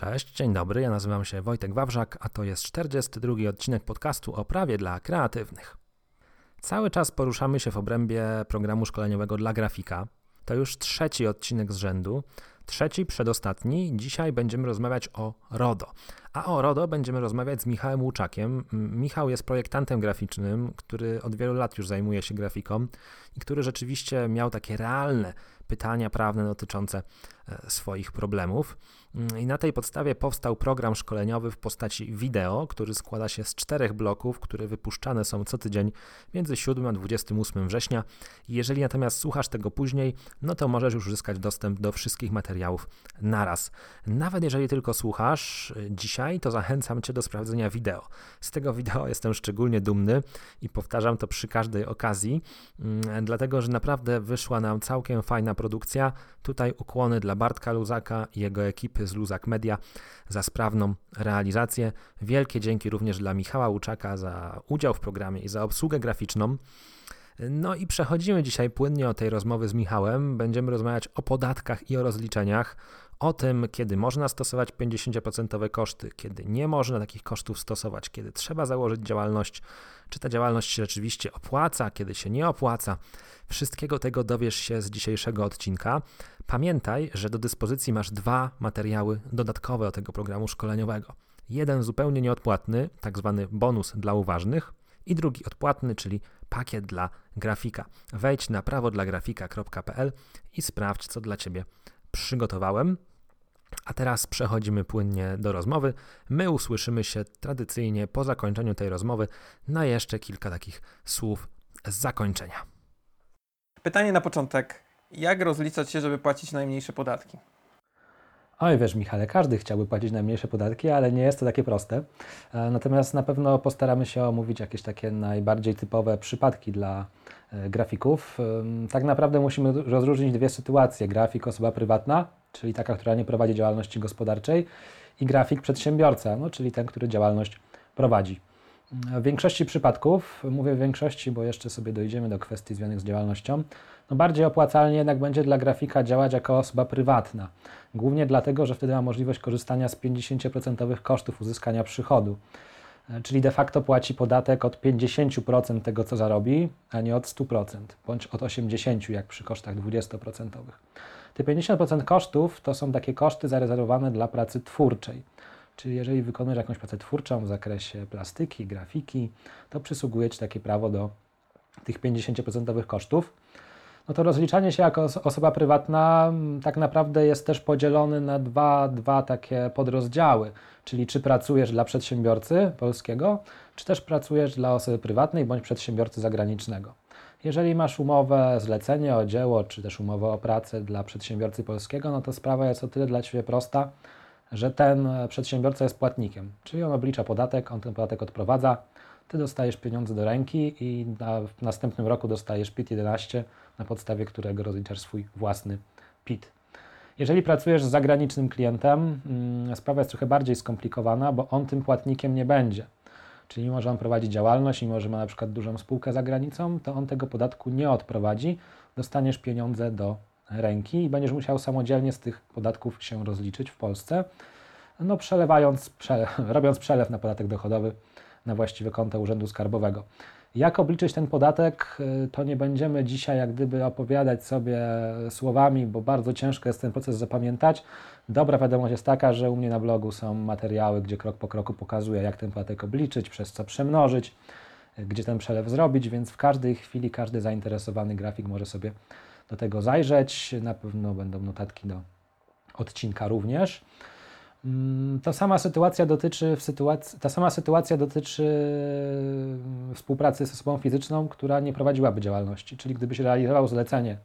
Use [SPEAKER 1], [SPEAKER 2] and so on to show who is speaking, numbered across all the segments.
[SPEAKER 1] Cześć, dzień dobry, ja nazywam się Wojtek Wawrzak, a to jest 42 odcinek podcastu o prawie dla kreatywnych. Cały czas poruszamy się w obrębie programu szkoleniowego dla grafika. To już trzeci odcinek z rzędu, trzeci przedostatni. Dzisiaj będziemy rozmawiać o RODO. A o RODO będziemy rozmawiać z Michałem Łuczakiem. Michał jest projektantem graficznym, który od wielu lat już zajmuje się grafiką i który rzeczywiście miał takie realne pytania prawne dotyczące e, swoich problemów. Mm, I na tej podstawie powstał program szkoleniowy w postaci wideo, który składa się z czterech bloków, które wypuszczane są co tydzień między 7 a 28 września. Jeżeli natomiast słuchasz tego później, no to możesz już uzyskać dostęp do wszystkich materiałów naraz. Nawet jeżeli tylko słuchasz dzisiaj, to zachęcam Cię do sprawdzenia wideo. Z tego wideo jestem szczególnie dumny i powtarzam to przy każdej okazji, mm, dlatego że naprawdę wyszła nam całkiem fajna produkcja. Tutaj ukłony dla Bartka Luzaka i jego ekipy z Luzak Media za sprawną realizację. Wielkie dzięki również dla Michała Łuczaka za udział w programie i za obsługę graficzną. No i przechodzimy dzisiaj płynnie o tej rozmowy z Michałem. Będziemy rozmawiać o podatkach i o rozliczeniach, o tym, kiedy można stosować 50% koszty, kiedy nie można takich kosztów stosować, kiedy trzeba założyć działalność, czy ta działalność się rzeczywiście opłaca, kiedy się nie opłaca. Wszystkiego tego dowiesz się z dzisiejszego odcinka. Pamiętaj, że do dyspozycji masz dwa materiały dodatkowe do tego programu szkoleniowego. Jeden zupełnie nieodpłatny, tak zwany bonus dla uważnych, i drugi odpłatny, czyli pakiet dla grafika. Wejdź na prawodlagrafika.pl i sprawdź, co dla Ciebie przygotowałem. A teraz przechodzimy płynnie do rozmowy. My usłyszymy się tradycyjnie po zakończeniu tej rozmowy na jeszcze kilka takich słów z zakończenia.
[SPEAKER 2] Pytanie na początek. Jak rozliczać się, żeby płacić najmniejsze podatki?
[SPEAKER 3] Oj, wiesz, Michale, każdy chciałby płacić najmniejsze podatki, ale nie jest to takie proste. E, natomiast na pewno postaramy się omówić jakieś takie najbardziej typowe przypadki dla e, grafików. Tak naprawdę musimy rozróżnić dwie sytuacje. Grafik osoba prywatna, czyli taka, która nie prowadzi działalności gospodarczej, i grafik przedsiębiorca, no, czyli ten, który działalność prowadzi. W większości przypadków, mówię w większości, bo jeszcze sobie dojdziemy do kwestii związanych z działalnością, no bardziej opłacalnie jednak będzie dla grafika działać jako osoba prywatna. Głównie dlatego, że wtedy ma możliwość korzystania z 50% kosztów uzyskania przychodu. E, czyli de facto płaci podatek od 50% tego, co zarobi, a nie od 100%, bądź od 80% jak przy kosztach 20%. Te 50% kosztów to są takie koszty zarezerwowane dla pracy twórczej. Czyli jeżeli wykonujesz jakąś pracę twórczą w zakresie plastyki, grafiki, to przysługuje Ci takie prawo do tych 50% kosztów. No to rozliczanie się jako osoba prywatna mm, tak naprawdę jest też podzielony na dwa, dwa takie podrozdziały, czyli czy pracujesz dla przedsiębiorcy polskiego, czy też pracujesz dla osoby prywatnej bądź przedsiębiorcy zagranicznego. Jeżeli masz umowę, zlecenie o dzieło, czy też umowę o pracę dla przedsiębiorcy polskiego, no to sprawa jest o tyle dla Ciebie prosta, że ten przedsiębiorca jest płatnikiem, czyli on oblicza podatek, on ten podatek odprowadza, Ty dostajesz pieniądze do ręki i na, w następnym roku dostajesz PIT 11, na podstawie którego rozliczasz swój własny PIT. Jeżeli pracujesz z zagranicznym klientem, mm, sprawa jest trochę bardziej skomplikowana, bo on tym płatnikiem nie będzie. Czyli mimo, że on prowadzi działalność, mimo, że ma na przykład dużą spółkę za granicą, to on tego podatku nie odprowadzi. Dostaniesz pieniądze do ręki i będziesz musiał samodzielnie z tych podatków się rozliczyć w Polsce, no przelewając, przele robiąc przelew na podatek dochodowy na właściwe konto Urzędu Skarbowego. Jak obliczyć ten podatek, y, to nie będziemy dzisiaj jak gdyby opowiadać sobie słowami, bo bardzo ciężko jest ten proces zapamiętać. Dobra wiadomość jest taka, że u mnie na blogu są materiały, gdzie krok po kroku pokazuję, jak ten podatek obliczyć, przez co przemnożyć, y, gdzie ten przelew zrobić, więc w każdej chwili każdy zainteresowany grafik może sobie do tego zajrzeć. Na pewno będą notatki do odcinka również. Mm, ta sama sytuacja dotyczy, w sytuacji, ta sama sytuacja dotyczy mm, współpracy z osobą fizyczną, która nie prowadziłaby działalności. Czyli gdybyś realizował zlecenie,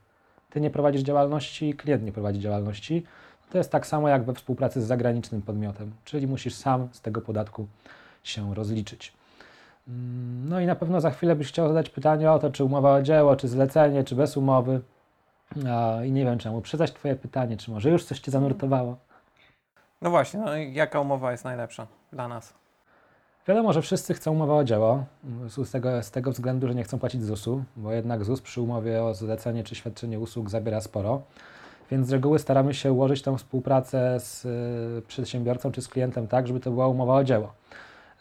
[SPEAKER 3] ty nie prowadzisz działalności, klient nie prowadzi działalności, to jest tak samo jak we współpracy z zagranicznym podmiotem, czyli musisz sam z tego podatku się rozliczyć. Mm, no i na pewno za chwilę byś chciał zadać pytanie o to, czy umowa o dzieło, czy zlecenie, czy bez umowy. I nie wiem, czemu uprzedzać Twoje pytanie, czy może już coś Cię zanurtowało.
[SPEAKER 2] No właśnie, no jaka umowa jest najlepsza dla nas?
[SPEAKER 3] Wiadomo, że wszyscy chcą umowę o dzieło, z tego, z tego względu, że nie chcą płacić ZUS-u, bo jednak ZUS przy umowie o zlecenie czy świadczenie usług zabiera sporo. Więc z reguły staramy się ułożyć tą współpracę z y, przedsiębiorcą czy z klientem tak, żeby to była umowa o dzieło.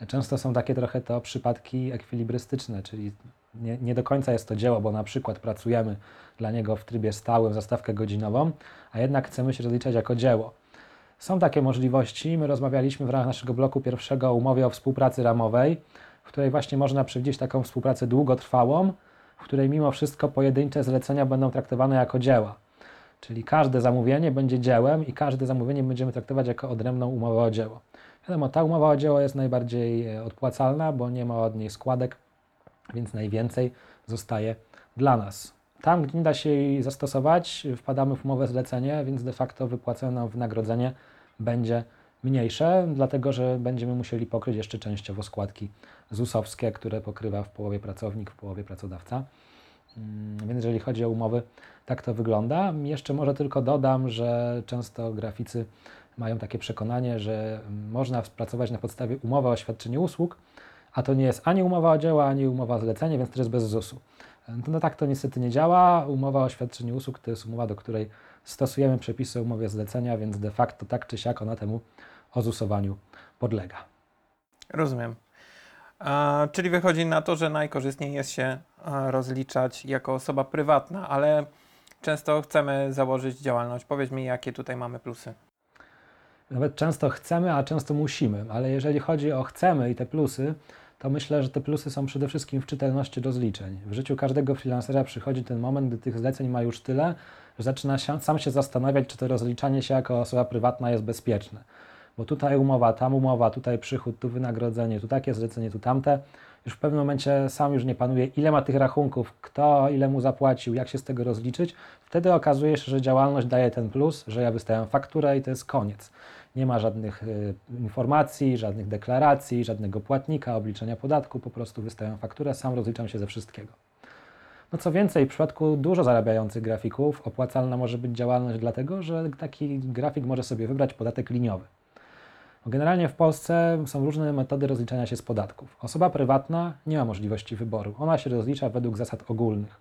[SPEAKER 3] Często są takie trochę to przypadki ekwilibrystyczne, czyli nie, nie, do końca jest to dzieło, bo na przykład pracujemy dla niego w trybie stałym za stawkę godzinową, a jednak chcemy się rozliczać jako dzieło. Są takie możliwości. My rozmawialiśmy w ramach naszego bloku pierwszego o umowie o współpracy ramowej, w której właśnie można przewidzieć taką współpracę długotrwałą, w której mimo wszystko pojedyncze zlecenia będą traktowane jako dzieła. Czyli każde zamówienie będzie dziełem i każde zamówienie będziemy traktować jako odrębną umowę o dzieło. Wiadomo, ta umowa o dzieło jest najbardziej e, odpłacalna, bo nie ma od niej składek, więc najwięcej zostaje dla nas. Tam, gdzie nie da się jej zastosować, wpadamy w umowę zlecenie, więc de facto wypłacone nam wynagrodzenie będzie mniejsze, dlatego że będziemy musieli pokryć jeszcze częściowo składki ZUS-owskie, które pokrywa w połowie pracownik, w połowie pracodawca. Mm, więc jeżeli chodzi o umowy, tak to wygląda. Jeszcze może tylko dodam, że często graficy mają takie przekonanie, że można pracować na podstawie umowy o świadczeniu usług, a to nie jest ani umowa o dzieło, ani umowa o zlecenie, więc to jest bez ZUS-u. No tak to niestety nie działa. Umowa o świadczeniu usług to jest umowa, do której stosujemy przepisy umowy zlecenia, więc de facto tak czy siak ona temu ozusowaniu podlega.
[SPEAKER 2] Rozumiem. A, czyli wychodzi na to, że najkorzystniej jest się rozliczać jako osoba prywatna, ale często chcemy założyć działalność. Powiedz mi, jakie tutaj mamy plusy.
[SPEAKER 3] Nawet często chcemy, a często musimy, ale jeżeli chodzi o chcemy i te plusy, to myślę, że te plusy są przede wszystkim w czytelności rozliczeń. W życiu każdego freelancera przychodzi ten moment, gdy tych zleceń ma już tyle, że zaczyna się, sam się zastanawiać, czy to rozliczanie się jako osoba prywatna jest bezpieczne. Bo tutaj umowa, tam umowa, tutaj przychód, tu wynagrodzenie, tu takie zlecenie, tu tamte. Już w pewnym momencie sam już nie panuje, ile ma tych rachunków, kto ile mu zapłacił, jak się z tego rozliczyć. Wtedy okazuje się, że działalność daje ten plus, że ja wystawiam fakturę i to jest koniec. Nie ma żadnych y, informacji, żadnych deklaracji, żadnego płatnika, obliczenia podatku, po prostu wystawiam fakturę, sam rozliczam się ze wszystkiego. No co więcej, w przypadku dużo zarabiających grafików opłacalna może być działalność dlatego, że taki grafik może sobie wybrać podatek liniowy. Generalnie w Polsce są różne metody rozliczania się z podatków. Osoba prywatna nie ma możliwości wyboru. Ona się rozlicza według zasad ogólnych,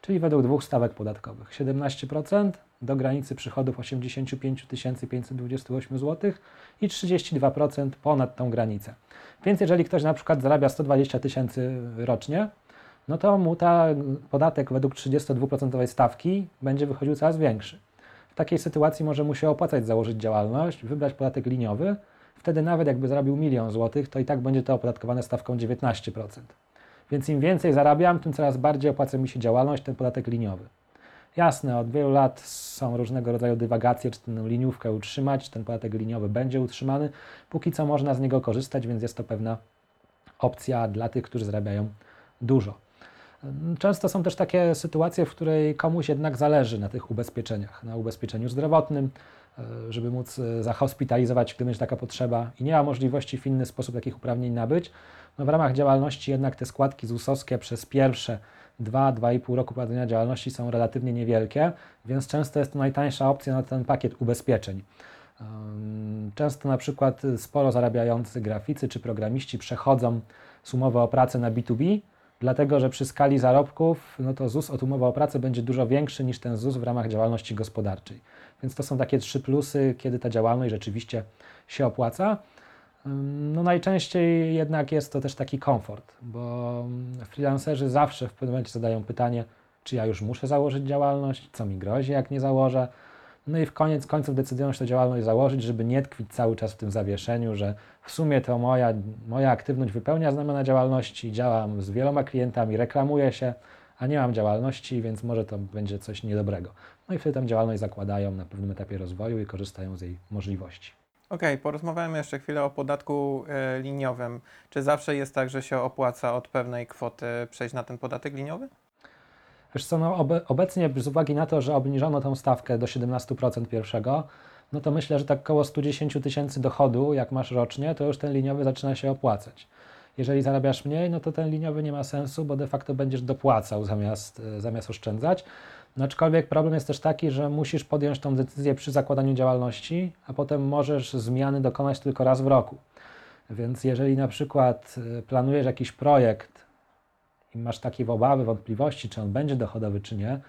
[SPEAKER 3] czyli według dwóch stawek podatkowych. 17% do granicy przychodów 85 528 zł i 32% ponad tą granicę. Więc jeżeli ktoś na przykład zarabia 120 tysięcy rocznie, no to mu ta podatek według 32% stawki będzie wychodził coraz większy. W takiej sytuacji może mu się opłacać założyć działalność, wybrać podatek liniowy, wtedy nawet jakby zarobił milion złotych, to i tak będzie to opodatkowane stawką 19%. Więc im więcej zarabiam, tym coraz bardziej opłaca mi się działalność, ten podatek liniowy. Jasne, od wielu lat są różnego rodzaju dywagacje, czy tę liniówkę utrzymać, czy ten podatek liniowy będzie utrzymany. Póki co można z niego korzystać, więc jest to pewna opcja dla tych, którzy zarabiają dużo. Często są też takie sytuacje, w której komuś jednak zależy na tych ubezpieczeniach, na ubezpieczeniu zdrowotnym, e, żeby móc e, zahospitalizować, gdy będzie taka potrzeba i nie ma możliwości w inny sposób takich uprawnień nabyć. No w ramach działalności jednak te składki ZUS-owskie przez pierwsze 2-2,5 roku prowadzenia działalności są relatywnie niewielkie, więc często jest to najtańsza opcja na ten pakiet ubezpieczeń. Często na przykład sporo zarabiający graficy czy programiści przechodzą z umowy o pracę na B2B, dlatego że przy skali zarobków no to ZUS od umowy o pracę będzie dużo większy niż ten ZUS w ramach działalności gospodarczej. Więc to są takie trzy plusy, kiedy ta działalność rzeczywiście się opłaca. No najczęściej jednak jest to też taki komfort, bo freelancerzy zawsze w pewnym momencie zadają pytanie, czy ja już muszę założyć działalność, co mi grozi, jak nie założę. No i w koniec końców decydują się tę działalność założyć, żeby nie tkwić cały czas w tym zawieszeniu, że w sumie to moja, moja aktywność wypełnia znamiona działalności, działam z wieloma klientami, reklamuję się, a nie mam działalności, więc może to będzie coś niedobrego. No i wtedy tę działalność zakładają na pewnym etapie rozwoju i korzystają z jej możliwości.
[SPEAKER 2] Okej, okay, porozmawiamy jeszcze chwilę o podatku e, liniowym. Czy zawsze jest tak, że się opłaca od pewnej kwoty przejść na ten podatek liniowy?
[SPEAKER 3] Wiesz co, no obe, obecnie z uwagi na to, że obniżono tę stawkę do 17% pierwszego, no to myślę, że tak około 110 tysięcy dochodu, jak masz rocznie, to już ten liniowy zaczyna się opłacać. Jeżeli zarabiasz mniej, no to ten liniowy nie ma sensu, bo de facto będziesz dopłacał zamiast, e, zamiast oszczędzać. No aczkolwiek problem jest też taki, że musisz podjąć tą decyzję przy zakładaniu działalności, a potem możesz zmiany dokonać tylko raz w roku. Więc jeżeli na przykład e, planujesz jakiś projekt i masz takie obawy, wątpliwości, czy on będzie dochodowy, czy nie,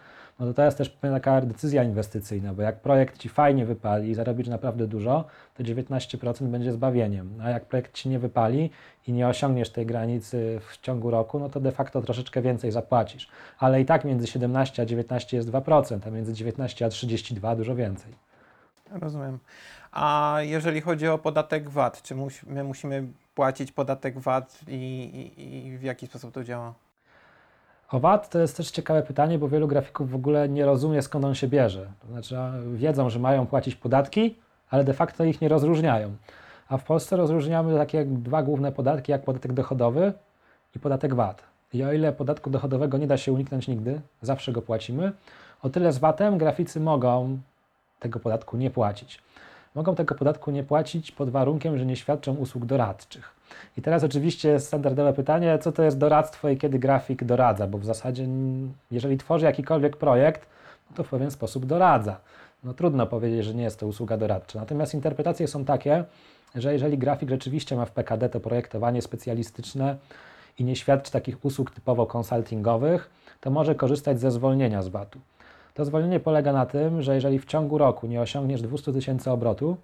[SPEAKER 3] no to jest też pewna taka decyzja inwestycyjna, bo jak projekt Ci fajnie wypali i zarobisz naprawdę dużo, to 19% będzie zbawieniem. A jak projekt Ci nie wypali i nie osiągniesz tej granicy w ciągu roku, no to de facto troszeczkę więcej zapłacisz. Ale i tak między 17 a 19 jest 2%, a między 19 a 32 dużo więcej.
[SPEAKER 2] Rozumiem. A jeżeli chodzi o podatek VAT, czy my musimy płacić podatek VAT i, i, i w jaki sposób to działa?
[SPEAKER 3] O VAT to jest też ciekawe pytanie, bo wielu grafików w ogóle nie rozumie skąd on się bierze. To znaczy wiedzą, że mają płacić podatki, ale de facto ich nie rozróżniają. A w Polsce rozróżniamy takie dwa główne podatki, jak podatek dochodowy i podatek VAT. I o ile podatku dochodowego nie da się uniknąć nigdy, zawsze go płacimy, o tyle z VAT-em graficy mogą tego podatku nie płacić. Mogą tego podatku nie płacić pod warunkiem, że nie świadczą usług doradczych. I teraz oczywiście standardowe pytanie, co to jest doradztwo i kiedy grafik doradza, bo w zasadzie jeżeli tworzy jakikolwiek projekt, no to w pewien sposób doradza. No trudno powiedzieć, że nie jest to usługa doradcza. Natomiast interpretacje są takie, że jeżeli grafik rzeczywiście ma w PKD to projektowanie specjalistyczne i nie świadczy takich usług typowo konsultingowych, to może korzystać ze zwolnienia z VAT-u. To zwolnienie polega na tym, że jeżeli w ciągu roku nie osiągniesz 200 tysięcy obrotu,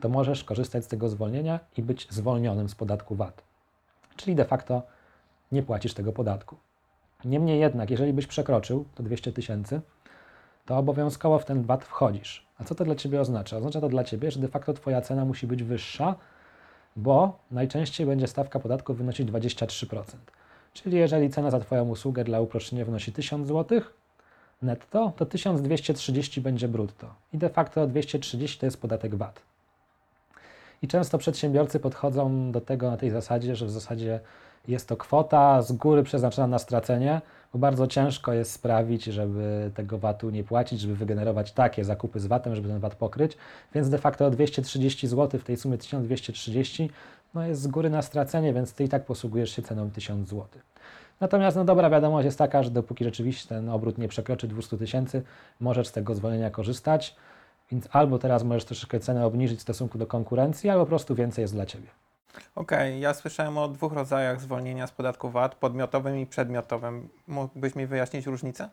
[SPEAKER 3] to możesz korzystać z tego zwolnienia i być zwolnionym z podatku VAT. Czyli de facto nie płacisz tego podatku. Niemniej jednak, jeżeli byś przekroczył to 200 tysięcy, to obowiązkowo w ten VAT wchodzisz. A co to dla Ciebie oznacza? Oznacza to dla Ciebie, że de facto Twoja cena musi być wyższa, bo najczęściej będzie stawka podatku wynosić 23%. Czyli jeżeli cena za Twoją usługę dla uproszczenia wynosi 1000 zł netto, to 1230 będzie brutto. I de facto 230 to jest podatek VAT. I często przedsiębiorcy podchodzą do tego na tej zasadzie, że w zasadzie jest to kwota z góry przeznaczona na stracenie, bo bardzo ciężko jest sprawić, żeby tego VAT-u nie płacić, żeby wygenerować takie zakupy z VAT-em, żeby ten VAT pokryć, więc de facto 230 zł w tej sumie 1230 no jest z góry na stracenie, więc ty i tak posługujesz się ceną 1000 zł. Natomiast no dobra wiadomość jest taka, że dopóki rzeczywiście ten obrót nie przekroczy 200 tysięcy, możesz z tego zwolnienia korzystać. Więc albo teraz możesz troszeczkę cenę obniżyć w stosunku do konkurencji, albo po prostu więcej jest dla Ciebie.
[SPEAKER 2] Okej, okay, ja słyszałem o dwóch rodzajach zwolnienia z podatku VAT, podmiotowym i przedmiotowym. Mógłbyś mi wyjaśnić różnicę?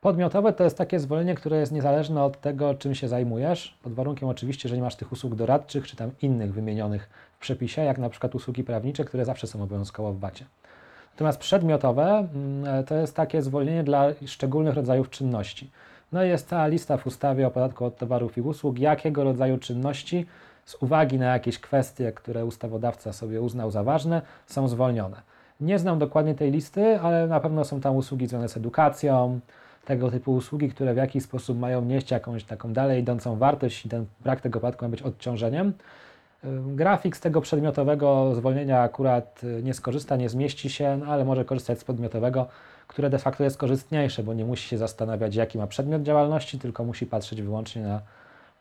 [SPEAKER 3] Podmiotowe to jest takie zwolnienie, które jest niezależne od tego, czym się zajmujesz, pod warunkiem oczywiście, że nie masz tych usług doradczych, czy tam innych wymienionych w przepisie, jak na przykład usługi prawnicze, które zawsze są obowiązkowo w VAT-ie. Natomiast przedmiotowe mm, to jest takie zwolnienie dla szczególnych rodzajów czynności. No i jest cała lista w ustawie o podatku od towarów i usług, jakiego rodzaju czynności z uwagi na jakieś kwestie, które ustawodawca sobie uznał za ważne, są zwolnione. Nie znam dokładnie tej listy, ale na pewno są tam usługi związane z edukacją, tego typu usługi, które w jakiś sposób mają nieść jakąś taką dalej idącą wartość i ten brak tego podatku ma być odciążeniem. Grafik z tego przedmiotowego zwolnienia akurat y, nie skorzysta, nie zmieści się, no ale może korzystać z podmiotowego, które de facto jest korzystniejsze, bo nie musi się zastanawiać, jaki ma przedmiot działalności, tylko musi patrzeć wyłącznie na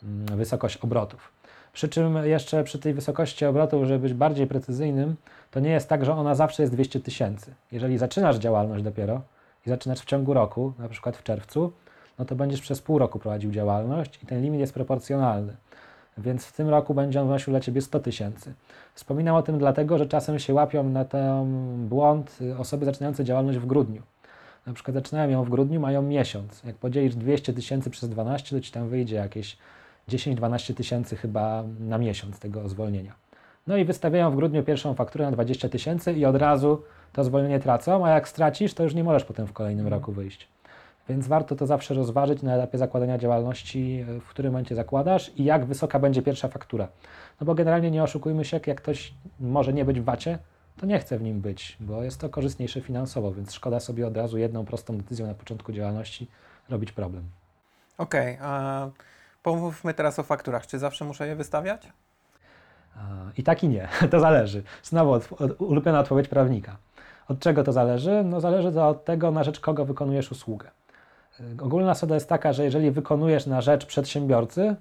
[SPEAKER 3] mm, wysokość obrotów. Przy czym jeszcze przy tej wysokości obrotów, żeby być bardziej precyzyjnym, to nie jest tak, że ona zawsze jest 200 tysięcy. Jeżeli zaczynasz działalność dopiero i zaczynasz w ciągu roku, na przykład w czerwcu, no to będziesz przez pół roku prowadził działalność i ten limit jest proporcjonalny więc w tym roku będzie on wynosił dla Ciebie 100 tysięcy. Wspominam o tym dlatego, że czasem się łapią na ten błąd osoby zaczynające działalność w grudniu. Na przykład zaczynają ją w grudniu, mają miesiąc. Jak podzielisz 200 tysięcy przez 12, to Ci tam wyjdzie jakieś 10-12 tysięcy chyba na miesiąc tego zwolnienia. No i wystawiają w grudniu pierwszą fakturę na 20 tysięcy i od razu to zwolnienie tracą, a jak stracisz, to już nie możesz potem w kolejnym mhm. roku wyjść. Więc warto to zawsze rozważyć na etapie zakładania działalności, w którym momencie zakładasz i jak wysoka będzie pierwsza faktura. No bo generalnie nie oszukujmy się, jak ktoś może nie być w VAT-ie, to nie chce w nim być, bo jest to korzystniejsze finansowo, więc szkoda sobie od razu jedną prostą decyzją na początku działalności robić problem.
[SPEAKER 2] Okej, okay, a pomówmy teraz o fakturach. Czy zawsze muszę je wystawiać?
[SPEAKER 3] I tak i nie, to zależy. Znowu od, od, ulubiona odpowiedź prawnika. Od czego to zależy? No zależy to od tego, na rzecz kogo wykonujesz usługę. Ogólna zasada jest taka, że jeżeli wykonujesz na rzecz przedsiębiorcy,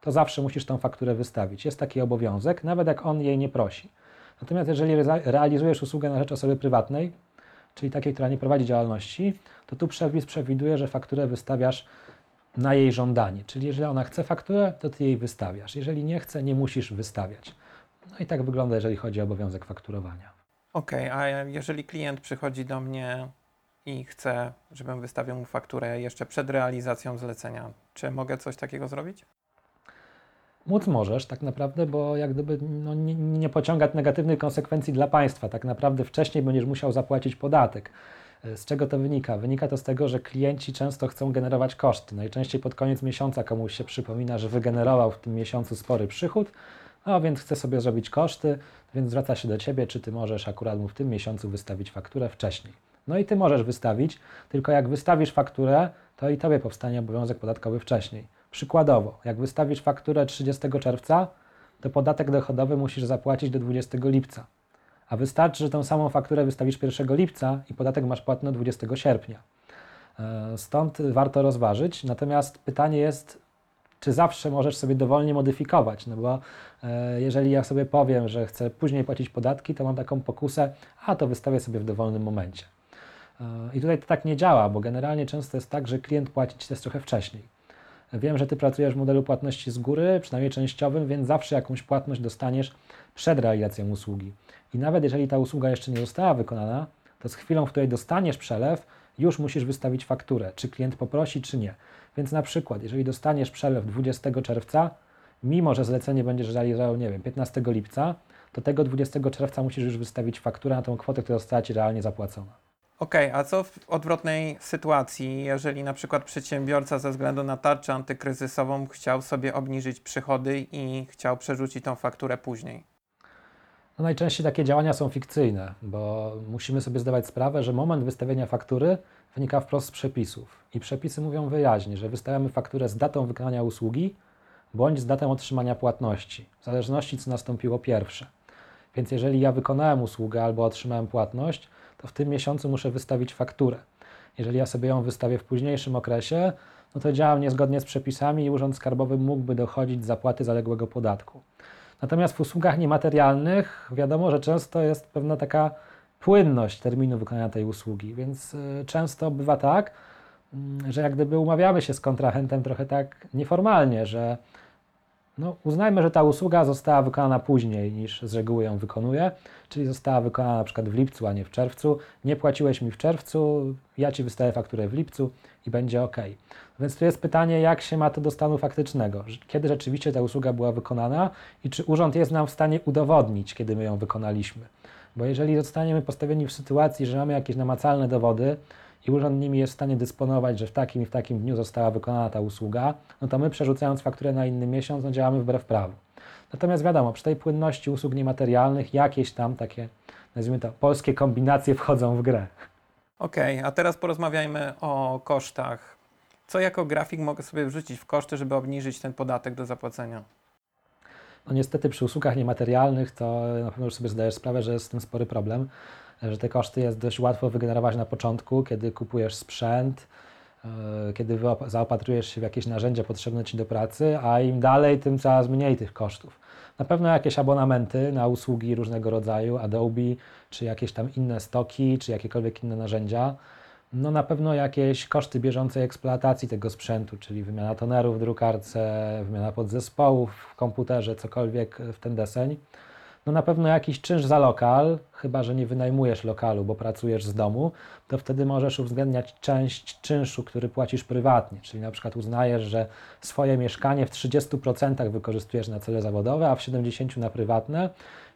[SPEAKER 3] to zawsze musisz tą fakturę wystawić. Jest taki obowiązek, nawet jak on jej nie prosi. Natomiast jeżeli realizujesz usługę na rzecz osoby prywatnej, czyli takiej, która nie prowadzi działalności, to tu przepis przewiduje, że fakturę wystawiasz na jej żądanie. Czyli jeżeli ona chce fakturę, to ty jej wystawiasz. Jeżeli nie chce, nie musisz wystawiać. No i tak wygląda, jeżeli chodzi o obowiązek fakturowania.
[SPEAKER 2] Okej, okay, a jeżeli klient przychodzi do mnie i chce, żebym wystawił mu fakturę jeszcze przed realizacją zlecenia. Czy mogę coś takiego zrobić?
[SPEAKER 3] Móc możesz tak naprawdę, bo jak gdyby no, nie, nie pociągać negatywnych konsekwencji dla państwa. Tak naprawdę wcześniej będziesz musiał zapłacić podatek. Z czego to wynika? Wynika to z tego, że klienci często chcą generować koszty. Najczęściej pod koniec miesiąca komuś się przypomina, że wygenerował w tym miesiącu spory przychód, a więc chce sobie zrobić koszty, więc zwraca się do Ciebie, czy Ty możesz akurat mu w tym miesiącu wystawić fakturę wcześniej. No i Ty możesz wystawić, tylko jak wystawisz fakturę, to i Tobie powstanie obowiązek podatkowy wcześniej. Przykładowo, jak wystawisz fakturę 30 czerwca, to podatek dochodowy musisz zapłacić do 20 lipca. A wystarczy, że tą samą fakturę wystawisz 1 lipca i podatek masz płatny 20 sierpnia. E, stąd warto rozważyć. Natomiast pytanie jest, czy zawsze możesz sobie dowolnie modyfikować? No bo e, jeżeli ja sobie powiem, że chcę później płacić podatki, to mam taką pokusę, a to wystawię sobie w dowolnym momencie. E, I tutaj to tak nie działa, bo generalnie często jest tak, że klient płaci ci też trochę wcześniej. Wiem, że Ty pracujesz w modelu płatności z góry, przynajmniej częściowym, więc zawsze jakąś płatność dostaniesz przed realizacją usługi. I nawet jeżeli ta usługa jeszcze nie została wykonana, to z chwilą, w której dostaniesz przelew, już musisz wystawić fakturę, czy klient poprosi, czy nie. Więc na przykład, jeżeli dostaniesz przelew 20 czerwca, mimo że zlecenie będziesz realizował, nie wiem, 15 lipca, to tego 20 czerwca musisz już wystawić fakturę na tą kwotę, która została Ci realnie zapłacona.
[SPEAKER 2] Okej, okay, a co w odwrotnej sytuacji, jeżeli na przykład przedsiębiorca ze względu na tarczę antykryzysową chciał sobie obniżyć przychody i chciał przerzucić tą fakturę później?
[SPEAKER 3] No najczęściej takie działania są fikcyjne, bo musimy sobie zdawać sprawę, że moment wystawienia faktury wynika wprost z przepisów. I przepisy mówią wyraźnie, że wystawiamy fakturę z datą wykonania usługi bądź z datą otrzymania płatności, w zależności co nastąpiło pierwsze. Więc jeżeli ja wykonałem usługę albo otrzymałem płatność, to w tym miesiącu muszę wystawić fakturę. Jeżeli ja sobie ją wystawię w późniejszym okresie, no to działam niezgodnie z przepisami i Urząd Skarbowy mógłby dochodzić zapłaty zaległego podatku. Natomiast w usługach niematerialnych wiadomo, że często jest pewna taka płynność terminu wykonania tej usługi, więc y, często bywa tak, mm, że jak gdyby umawiamy się z kontrahentem trochę tak nieformalnie, że no, uznajmy, że ta usługa została wykonana później niż z reguły ją wykonuje, czyli została wykonana na przykład w lipcu, a nie w czerwcu. Nie płaciłeś mi w czerwcu, ja ci wystawię fakturę w lipcu i będzie ok. Więc tu jest pytanie, jak się ma to do stanu faktycznego? Kiedy rzeczywiście ta usługa była wykonana i czy urząd jest nam w stanie udowodnić, kiedy my ją wykonaliśmy? Bo jeżeli zostaniemy postawieni w sytuacji, że mamy jakieś namacalne dowody, i urząd nimi jest w stanie dysponować, że w takim i w takim dniu została wykonana ta usługa, no to my przerzucając fakturę na inny miesiąc, no działamy wbrew prawu. Natomiast wiadomo, przy tej płynności usług niematerialnych jakieś tam takie, nazwijmy to, polskie kombinacje wchodzą w grę.
[SPEAKER 2] Okej, okay, a teraz porozmawiajmy o kosztach. Co jako grafik mogę sobie wrzucić w koszty, żeby obniżyć ten podatek do zapłacenia?
[SPEAKER 3] No niestety przy usługach niematerialnych to na pewno już sobie zdajesz sprawę, że jest z tym spory problem że te koszty jest dość łatwo wygenerować na początku, kiedy kupujesz sprzęt, e, kiedy zaopatrujesz się w jakieś narzędzia potrzebne Ci do pracy, a im dalej, tym coraz mniej tych kosztów. Na pewno jakieś abonamenty na usługi różnego rodzaju, Adobe, czy jakieś tam inne stoki, czy jakiekolwiek inne narzędzia. No na pewno jakieś koszty bieżącej eksploatacji tego sprzętu, czyli wymiana tonerów w drukarce, wymiana podzespołów w komputerze, cokolwiek w ten deseń no na pewno jakiś czynsz za lokal, chyba że nie wynajmujesz lokalu, bo pracujesz z domu, to wtedy możesz uwzględniać część czynszu, który płacisz prywatnie, czyli na przykład uznajesz, że swoje mieszkanie w 30% wykorzystujesz na cele zawodowe, a w 70% na prywatne,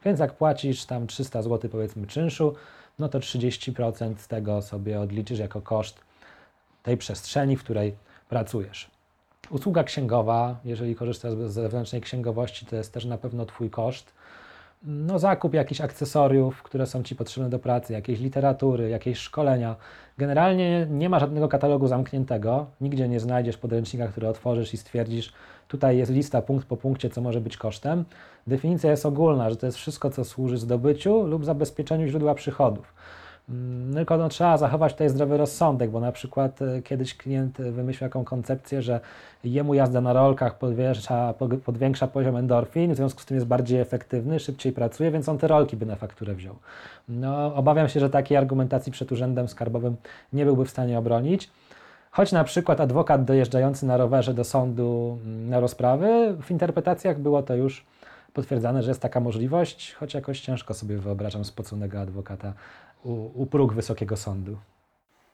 [SPEAKER 3] więc jak płacisz tam 300 zł powiedzmy czynszu, no to 30% z tego sobie odliczysz jako koszt tej przestrzeni, w której pracujesz. Usługa księgowa, jeżeli korzystasz z zewnętrznej księgowości, to jest też na pewno Twój koszt no, zakup jakichś akcesoriów, które są Ci potrzebne do pracy, jakiejś literatury, jakieś szkolenia. Generalnie nie ma żadnego katalogu zamkniętego, nigdzie nie znajdziesz podręcznika, który otworzysz i stwierdzisz, tutaj jest lista punkt po punkcie, co może być kosztem. Definicja jest ogólna, że to jest wszystko, co służy zdobyciu lub zabezpieczeniu źródła przychodów. Mm, tylko no, trzeba zachować tutaj zdrowy rozsądek, bo na przykład e, kiedyś klient wymyślił taką koncepcję, że jemu jazda na rolkach podwiększa, podwiększa poziom endorfin, w związku z tym jest bardziej efektywny, szybciej pracuje, więc on te rolki by na fakturę wziął. No, obawiam się, że takiej argumentacji przed Urzędem Skarbowym nie byłby w stanie obronić. Choć na przykład adwokat dojeżdżający na rowerze do sądu mm, na rozprawy, w interpretacjach było to już potwierdzane, że jest taka możliwość, choć jakoś ciężko sobie wyobrażam spoconego adwokata u, u próg Wysokiego Sądu.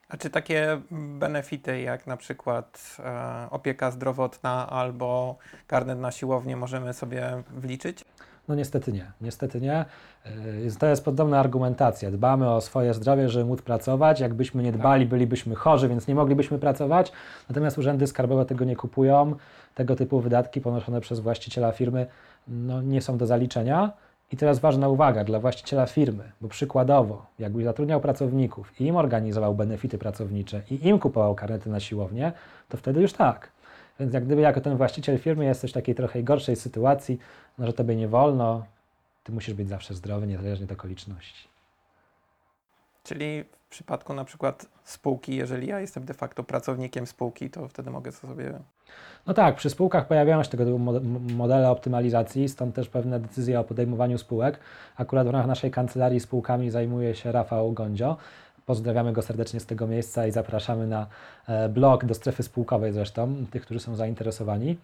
[SPEAKER 2] A czy takie benefity jak na przykład e, opieka zdrowotna albo karnet na siłownię możemy sobie wliczyć?
[SPEAKER 3] No niestety nie, niestety nie. Y, To jest podobna argumentacja. Dbamy o swoje zdrowie, żeby móc pracować. Jakbyśmy nie dbali, bylibyśmy chorzy, więc nie moglibyśmy pracować. Natomiast urzędy skarbowe tego nie kupują. Tego typu wydatki ponoszone przez właściciela firmy no, nie są do zaliczenia. I teraz ważna uwaga dla właściciela firmy, bo przykładowo, jakbyś zatrudniał pracowników i im organizował benefity pracownicze i im kupował karnety na siłownię, to wtedy już tak. Więc jak gdyby jako ten właściciel firmy jesteś w takiej trochę gorszej sytuacji, no, że tobie nie wolno, ty musisz być zawsze zdrowy, niezależnie od okoliczności.
[SPEAKER 2] Czyli w przypadku na przykład spółki, jeżeli ja jestem de facto pracownikiem spółki, to wtedy mogę sobie.
[SPEAKER 3] No tak, przy spółkach pojawiają się tego typu mo- modele optymalizacji, stąd też pewne decyzje o podejmowaniu spółek. Akurat w ramach naszej kancelarii spółkami zajmuje się Rafał Gondzio. Pozdrawiamy go serdecznie z tego miejsca i zapraszamy na e, blog do strefy spółkowej zresztą, tych, którzy są zainteresowani.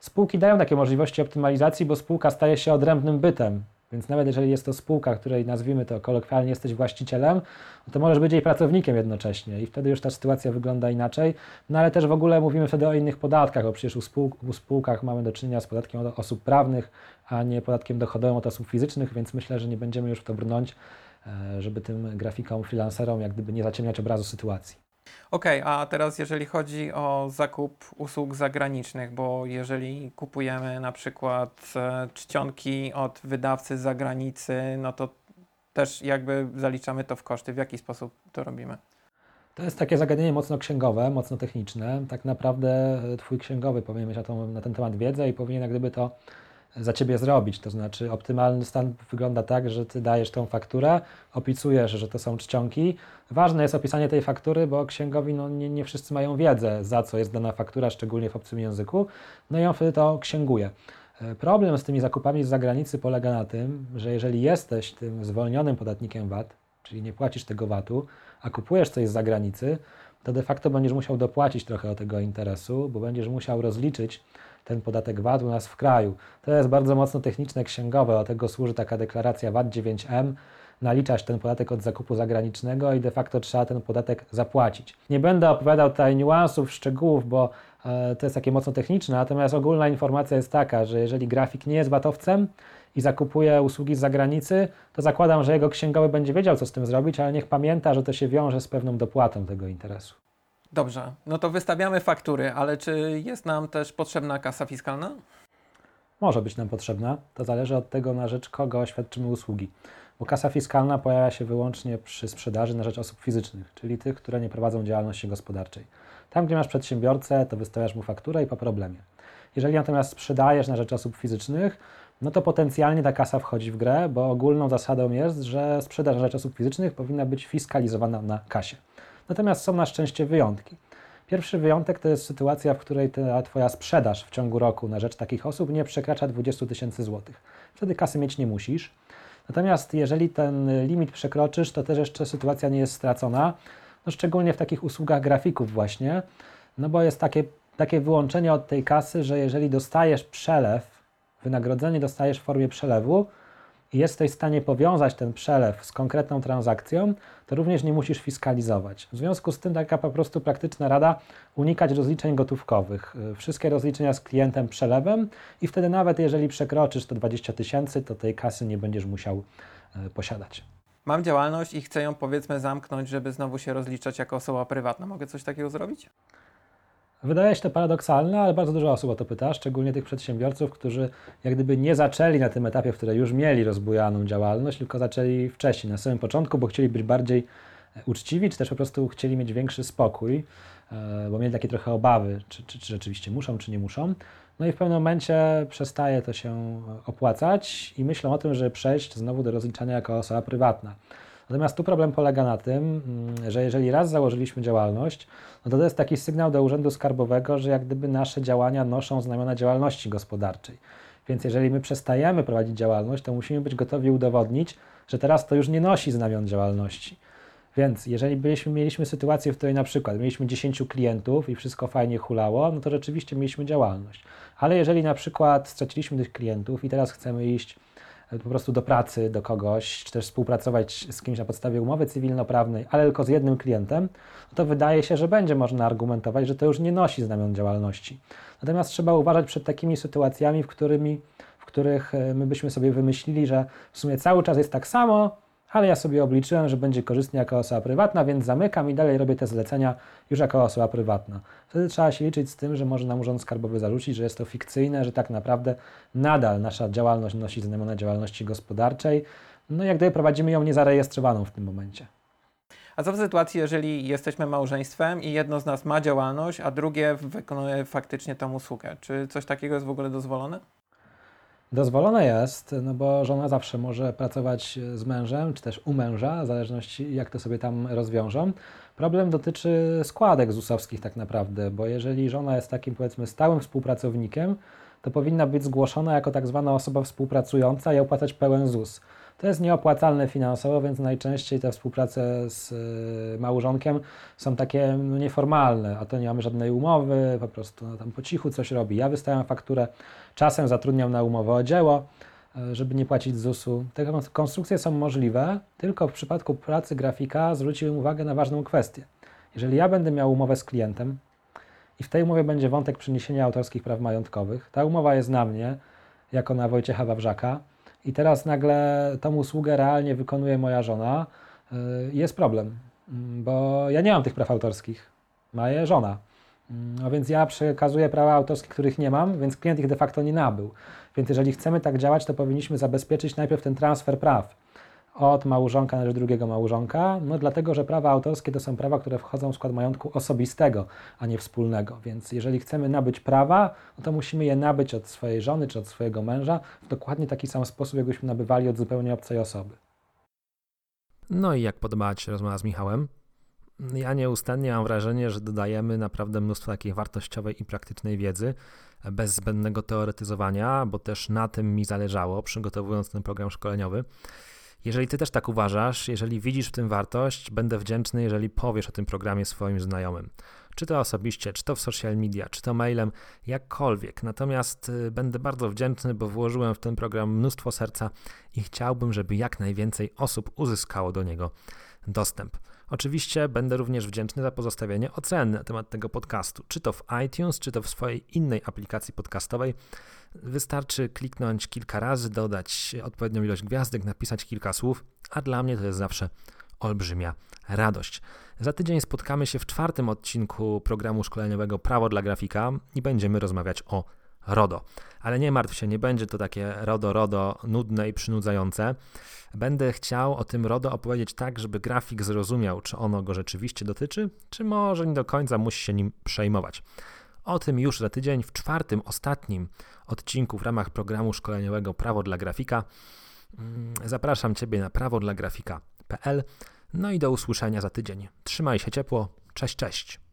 [SPEAKER 3] Spółki dają takie możliwości optymalizacji, bo spółka staje się odrębnym bytem. Więc nawet jeżeli jest to spółka, której nazwijmy to kolokwialnie jesteś właścicielem, no to możesz być jej pracownikiem jednocześnie i wtedy już ta sytuacja wygląda inaczej. No ale też w ogóle mówimy wtedy o innych podatkach, bo przecież u, spół u spółkach mamy do czynienia z podatkiem od osób prawnych, a nie podatkiem dochodowym od osób fizycznych, więc myślę, że nie będziemy już w to brnąć, e, żeby tym grafikom, freelancerom jak gdyby nie zaciemniać obrazu sytuacji.
[SPEAKER 2] Okej, a teraz jeżeli chodzi o zakup usług zagranicznych, bo jeżeli kupujemy na przykład e, czcionki od wydawcy z zagranicy, no to też jakby zaliczamy to w koszty. W jaki sposób to robimy?
[SPEAKER 3] To jest takie zagadnienie mocno księgowe, mocno techniczne. Tak naprawdę e, Twój księgowy powinien mieć na, na ten temat wiedzę i powinien jak gdyby to za Ciebie zrobić. To znaczy optymalny stan wygląda tak, że Ty dajesz tą fakturę, opisujesz, że to są czcionki. Ważne jest opisanie tej faktury, bo księgowi no, nie, nie wszyscy mają wiedzę, za co jest dana faktura, szczególnie w obcym języku. No i on wtedy to księguje. E, Problem z tymi zakupami z zagranicy polega na tym, że jeżeli jesteś tym zwolnionym podatnikiem VAT, czyli nie płacisz tego VAT-u, a kupujesz coś z zagranicy, to de facto będziesz musiał dopłacić trochę od tego interesu, bo będziesz musiał rozliczyć ten podatek VAT u nas w kraju. To jest bardzo mocno techniczne, księgowe, do tego służy taka deklaracja VAT 9M, naliczasz ten podatek od zakupu zagranicznego i de facto trzeba ten podatek zapłacić. Nie będę opowiadał tutaj niuansów, szczegółów, bo e, to jest takie mocno techniczne, natomiast ogólna informacja jest taka, że jeżeli grafik nie jest VAT-owcem i zakupuje usługi z zagranicy, to zakładam, że jego księgowy będzie wiedział, co z tym zrobić, ale niech pamięta, że to się wiąże z pewną dopłatą tego interesu.
[SPEAKER 2] Dobrze, no to wystawiamy faktury, ale czy jest nam też potrzebna kasa fiskalna?
[SPEAKER 3] może być nam potrzebna. To zależy od tego, na rzecz kogo świadczymy usługi. Bo kasa fiskalna pojawia się wyłącznie przy sprzedaży na rzecz osób fizycznych, czyli tych, które nie prowadzą działalności gospodarczej. Tam, gdzie masz przedsiębiorcę, to wystawiasz mu fakturę i po problemie. Jeżeli natomiast sprzedajesz na rzecz osób fizycznych, no to potencjalnie ta kasa wchodzi w grę, bo ogólną zasadą jest, że sprzedaż na rzecz osób fizycznych powinna być fiskalizowana na kasie. Natomiast są na szczęście wyjątki. Pierwszy wyjątek to jest sytuacja, w której ta Twoja sprzedaż w ciągu roku na rzecz takich osób nie przekracza 20 tysięcy złotych. Wtedy kasy mieć nie musisz. Natomiast jeżeli ten limit przekroczysz, to też jeszcze sytuacja nie jest stracona, no szczególnie w takich usługach grafików właśnie, no bo jest takie, takie wyłączenie od tej kasy, że jeżeli dostajesz przelew, wynagrodzenie dostajesz w formie przelewu, i jesteś w stanie powiązać ten przelew z konkretną transakcją, to również nie musisz fiskalizować. W związku z tym taka po prostu praktyczna rada, unikać rozliczeń gotówkowych. Wszystkie rozliczenia z klientem przelewem i wtedy nawet jeżeli przekroczysz to 20 tysięcy, to tej kasy nie będziesz musiał e, posiadać.
[SPEAKER 2] Mam działalność i chcę ją powiedzmy zamknąć, żeby znowu się rozliczać jako osoba prywatna. Mogę coś takiego zrobić?
[SPEAKER 3] Wydaje się to paradoksalne, ale bardzo dużo osób o to pyta, szczególnie tych przedsiębiorców, którzy jak gdyby nie zaczęli na tym etapie, w którym już mieli rozbujaną działalność, tylko zaczęli wcześniej, na samym początku, bo chcieli być bardziej e, uczciwi, czy też po prostu chcieli mieć większy spokój, e, bo mieli takie trochę obawy, czy, czy, czy rzeczywiście muszą, czy nie muszą. No i w pewnym momencie przestaje to się opłacać i myślą o tym, żeby przejść znowu do rozliczania jako osoba prywatna. Natomiast tu problem polega na tym, mm, że jeżeli raz założyliśmy działalność, no to to jest taki sygnał do Urzędu Skarbowego, że jak gdyby nasze działania noszą znamiona działalności gospodarczej. Więc jeżeli my przestajemy prowadzić działalność, to musimy być gotowi udowodnić, że teraz to już nie nosi znamion działalności. Więc jeżeli byliśmy, mieliśmy sytuację, w której na przykład mieliśmy 10 klientów i wszystko fajnie hulało, no to rzeczywiście mieliśmy działalność. Ale jeżeli na przykład straciliśmy tych klientów i teraz chcemy iść po prostu do pracy do kogoś, czy też współpracować z kimś na podstawie umowy cywilnoprawnej, ale tylko z jednym klientem, to wydaje się, że będzie można argumentować, że to już nie nosi znamion działalności. Natomiast trzeba uważać przed takimi sytuacjami, w, którymi, w których e, my byśmy sobie wymyślili, że w sumie cały czas jest tak samo, ale ja sobie obliczyłem, że będzie korzystnie jako osoba prywatna, więc zamykam i dalej robię te zlecenia już jako osoba prywatna. Wtedy trzeba się liczyć z tym, że może nam Urząd Skarbowy zarzucić, że jest to fikcyjne, że tak naprawdę nadal nasza działalność nosi znamiona działalności gospodarczej, no jak gdyby prowadzimy ją niezarejestrowaną w tym momencie.
[SPEAKER 2] A co w sytuacji, jeżeli jesteśmy małżeństwem i jedno z nas ma działalność, a drugie wykonuje faktycznie tą usługę? Czy coś takiego jest w ogóle dozwolone?
[SPEAKER 3] Dozwolone jest, no bo żona zawsze może pracować z mężem, czy też u męża, w zależności jak to sobie tam rozwiążą. Problem dotyczy składek ZUS-owskich tak naprawdę, bo jeżeli żona jest takim powiedzmy stałym współpracownikiem, to powinna być zgłoszona jako tak zwana osoba współpracująca i opłacać pełen ZUS. To jest nieopłacalne finansowo, więc najczęściej te współprace z y, małżonkiem są takie no, nieformalne, a to nie mamy żadnej umowy, po prostu no, tam po cichu coś robi. Ja wystawiam fakturę, czasem zatrudniam na umowę o dzieło, y, żeby nie płacić ZUS-u. Te konstrukcje są możliwe, tylko w przypadku pracy grafika zwróciłem uwagę na ważną kwestię. Jeżeli ja będę miał umowę z klientem i w tej umowie będzie wątek przeniesienia autorskich praw majątkowych, ta umowa jest na mnie, jako na Wojciecha Wawrzaka, i teraz nagle tą usługę realnie wykonuje moja żona, y, jest problem, mm, bo ja nie mam tych praw autorskich, ma je żona. Mm, no więc ja przekazuję prawa autorskie, których nie mam, więc klient ich de facto nie nabył. Więc jeżeli chcemy tak działać, to powinniśmy zabezpieczyć najpierw ten transfer praw od małżonka na rzecz drugiego małżonka, no dlatego, że prawa autorskie to są prawa, które wchodzą w skład majątku osobistego, a nie wspólnego. Więc jeżeli chcemy nabyć prawa, no to musimy je nabyć od swojej żony czy od swojego męża w dokładnie taki sam sposób, jakbyśmy nabywali od zupełnie obcej osoby.
[SPEAKER 1] No i jak podobała Ci się rozmowa z Michałem? Ja nieustannie mam wrażenie, że dodajemy naprawdę mnóstwo takiej wartościowej i praktycznej wiedzy, bez zbędnego teoretyzowania, bo też na tym mi zależało, przygotowując ten program szkoleniowy. Jeżeli ty też tak uważasz, jeżeli widzisz w tym wartość, będę wdzięczny, jeżeli powiesz o tym programie swoim znajomym. Czy to osobiście, czy to w social media, czy to mailem, jakkolwiek. Natomiast y, będę bardzo wdzięczny, bo włożyłem w ten program mnóstwo serca i chciałbym, żeby jak najwięcej osób uzyskało do niego dostęp. Oczywiście będę również wdzięczny za pozostawienie oceny na temat tego podcastu, czy to w iTunes, czy to w swojej innej aplikacji podcastowej. Wystarczy kliknąć kilka razy, dodać odpowiednią ilość gwiazdek, napisać kilka słów, a dla mnie to jest zawsze olbrzymia radość. Za tydzień spotkamy się w czwartym odcinku programu szkoleniowego Prawo dla grafika i będziemy rozmawiać o RODO. Ale nie martw się, nie będzie to takie RODO, RODO nudne i przynudzające. Będę chciał o tym RODO opowiedzieć tak, żeby grafik zrozumiał, czy ono go rzeczywiście dotyczy, czy może nie do końca musi się nim przejmować. O tym już za tydzień w czwartym, ostatnim odcinku w ramach programu szkoleniowego Prawo dla Grafika. Mm, zapraszam Ciebie na prawodlagrafika.pl. No i do usłyszenia za tydzień. Trzymaj się ciepło. Cześć, cześć.